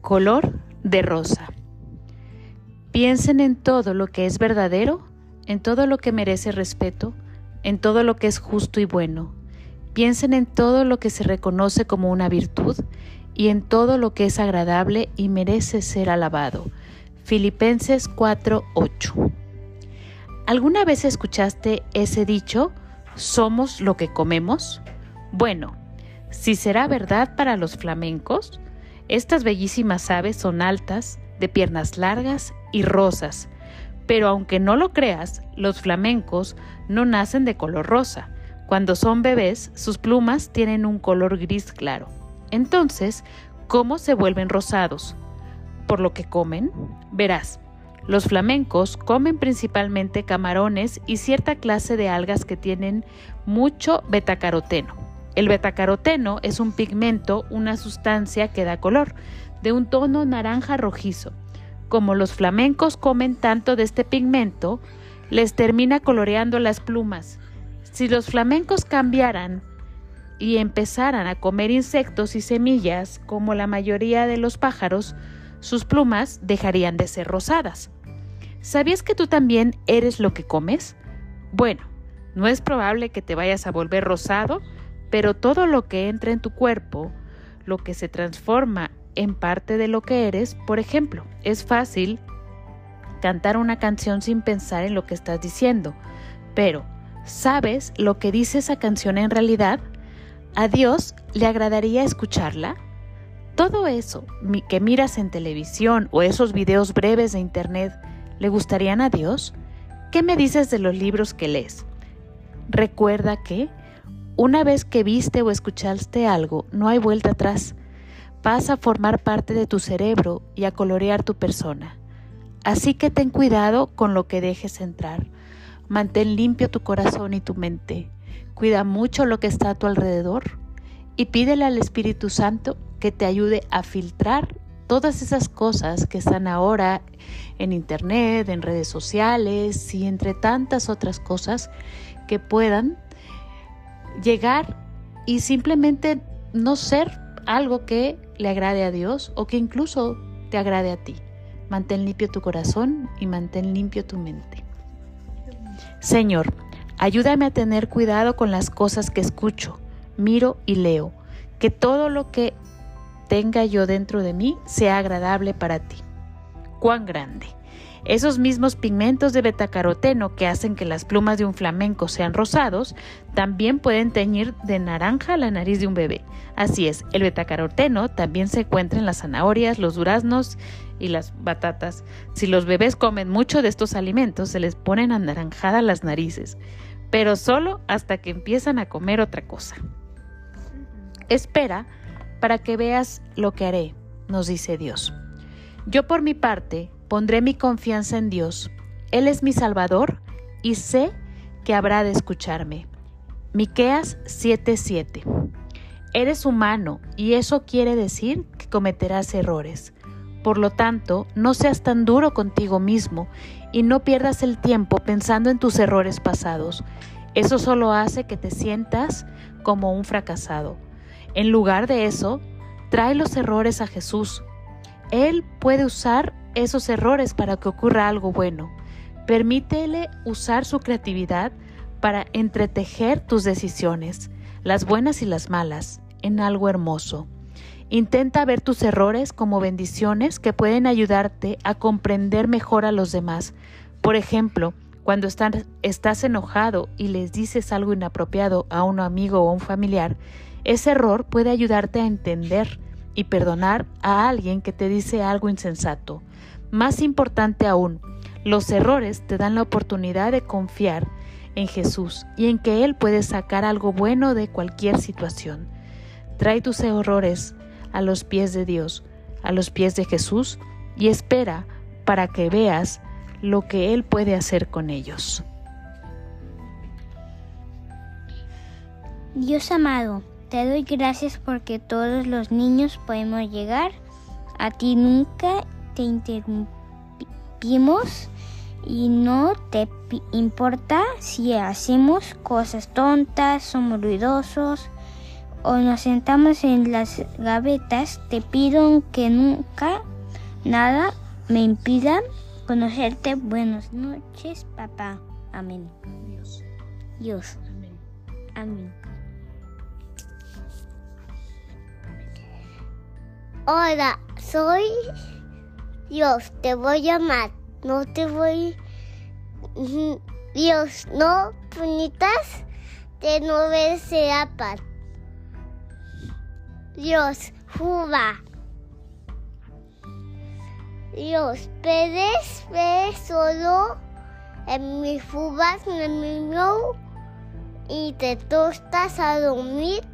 Color de rosa. Piensen en todo lo que es verdadero, en todo lo que merece respeto, en todo lo que es justo y bueno. Piensen en todo lo que se reconoce como una virtud y en todo lo que es agradable y merece ser alabado. Filipenses 4:8. ¿Alguna vez escuchaste ese dicho, somos lo que comemos? Bueno, si será verdad para los flamencos, estas bellísimas aves son altas, de piernas largas y rosas, pero aunque no lo creas, los flamencos no nacen de color rosa. Cuando son bebés, sus plumas tienen un color gris claro. Entonces, ¿cómo se vuelven rosados? ¿Por lo que comen? Verás, los flamencos comen principalmente camarones y cierta clase de algas que tienen mucho betacaroteno. El betacaroteno es un pigmento, una sustancia que da color, de un tono naranja rojizo. Como los flamencos comen tanto de este pigmento, les termina coloreando las plumas. Si los flamencos cambiaran y empezaran a comer insectos y semillas, como la mayoría de los pájaros, sus plumas dejarían de ser rosadas. ¿Sabías que tú también eres lo que comes? Bueno, no es probable que te vayas a volver rosado, pero todo lo que entra en tu cuerpo, lo que se transforma en parte de lo que eres, por ejemplo, es fácil cantar una canción sin pensar en lo que estás diciendo, pero ¿sabes lo que dice esa canción en realidad? ¿A Dios le agradaría escucharla? Todo eso que miras en televisión o esos videos breves de internet, ¿le gustarían a Dios? ¿Qué me dices de los libros que lees? Recuerda que una vez que viste o escuchaste algo, no hay vuelta atrás. Pasa a formar parte de tu cerebro y a colorear tu persona. Así que ten cuidado con lo que dejes entrar. Mantén limpio tu corazón y tu mente. Cuida mucho lo que está a tu alrededor y pídele al Espíritu Santo que te ayude a filtrar todas esas cosas que están ahora en Internet, en redes sociales y entre tantas otras cosas que puedan llegar y simplemente no ser algo que le agrade a Dios o que incluso te agrade a ti. Mantén limpio tu corazón y mantén limpio tu mente. Señor, ayúdame a tener cuidado con las cosas que escucho, miro y leo, que todo lo que tenga yo dentro de mí sea agradable para ti. Cuán grande. Esos mismos pigmentos de betacaroteno que hacen que las plumas de un flamenco sean rosados, también pueden teñir de naranja la nariz de un bebé. Así es, el betacaroteno también se encuentra en las zanahorias, los duraznos y las batatas. Si los bebés comen mucho de estos alimentos, se les ponen anaranjadas las narices, pero solo hasta que empiezan a comer otra cosa. Espera para que veas lo que haré, nos dice Dios. Yo por mi parte Pondré mi confianza en Dios. Él es mi Salvador y sé que habrá de escucharme. Miqueas 7:7. Eres humano y eso quiere decir que cometerás errores. Por lo tanto, no seas tan duro contigo mismo y no pierdas el tiempo pensando en tus errores pasados. Eso solo hace que te sientas como un fracasado. En lugar de eso, trae los errores a Jesús. Él puede usar esos errores para que ocurra algo bueno. Permítele usar su creatividad para entretejer tus decisiones, las buenas y las malas, en algo hermoso. Intenta ver tus errores como bendiciones que pueden ayudarte a comprender mejor a los demás. Por ejemplo, cuando estás enojado y les dices algo inapropiado a un amigo o un familiar, ese error puede ayudarte a entender y perdonar a alguien que te dice algo insensato. Más importante aún, los errores te dan la oportunidad de confiar en Jesús y en que Él puede sacar algo bueno de cualquier situación. Trae tus errores a los pies de Dios, a los pies de Jesús y espera para que veas lo que Él puede hacer con ellos. Dios amado, te doy gracias porque todos los niños podemos llegar a ti nunca te interrumpimos y no te importa si hacemos cosas tontas, somos ruidosos o nos sentamos en las gavetas, te pido que nunca nada me impida conocerte. Buenas noches, papá. Amén. Dios. Dios. Amén. Amén. Hola, soy Dios, te voy a amar. No te voy. Dios, no punitas, te no ves a paz. Dios, juba. Dios, puedes ver solo en mis fubas, en mi y te tostas a dormir